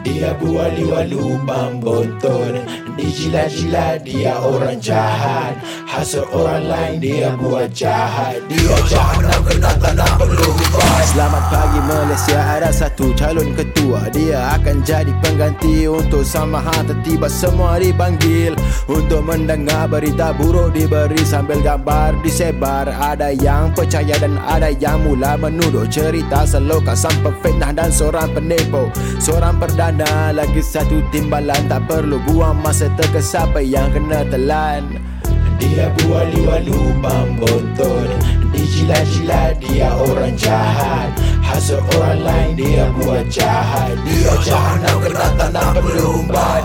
Dia buali-walu bonton Dijilat-jilat dia orang jahat. Hasut orang lain dia buat jahat. Dia jahat nak kena tak nak perlu Selamat pagi Malaysia ada satu calon ketua. Dia akan jadi pengganti untuk Samaha Tiba semua dipanggil. Untuk mendengar berita buruk diberi Sambil gambar disebar. Ada yang percaya dan ada yang mula menuduh Cerita seloka sampai fitnah dan seorang penipu. Seorang perdana lagi satu timbalan Tak perlu buang masa teka siapa yang kena telan. Dia buali-walu bonton Dijilat-jilat dia orang jahat. Hasut orang lain dia buat jahat. Dia jahat kena tak nak perlu umpan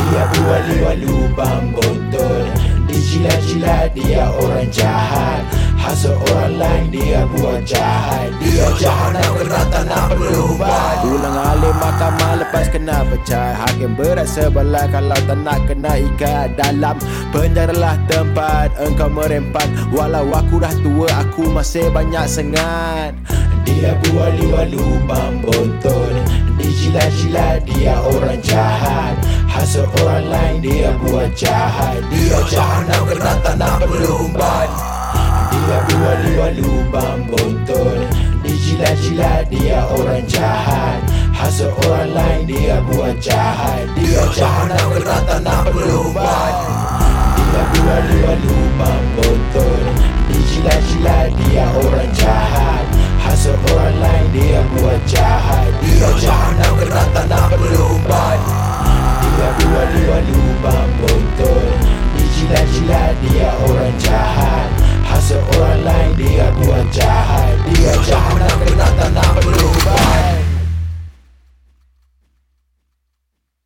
Dia buali-walu bonton Dijilat-jilat dia orang jahat. Hasut orang lain dia buat jahat. Dia jahat nak kena tak nak perlu umpan Ulang alim mahkamah lepas kena pecah. Hakim berat sebelah kalau tak nak kena ikat Dalam penjara lah tempat engkau merempat Walau aku dah tua aku masih banyak sengat. Dia buali-walu bonton Dijilat-jilat dia orang jahat. Hasut orang lain dia buat jahat. Dia jahat nak kena tak nak umpan Dia buali-walu bonton Dijilat-jilat dia orang jahat. Hasut orang lain dia buat jahat. Dia jahat nak tak nak umpan Dia buali-walu bonton Dijilat-jilat dia orang jahat. Hasut orang lain dia buat jahat. Dia jahat nak kena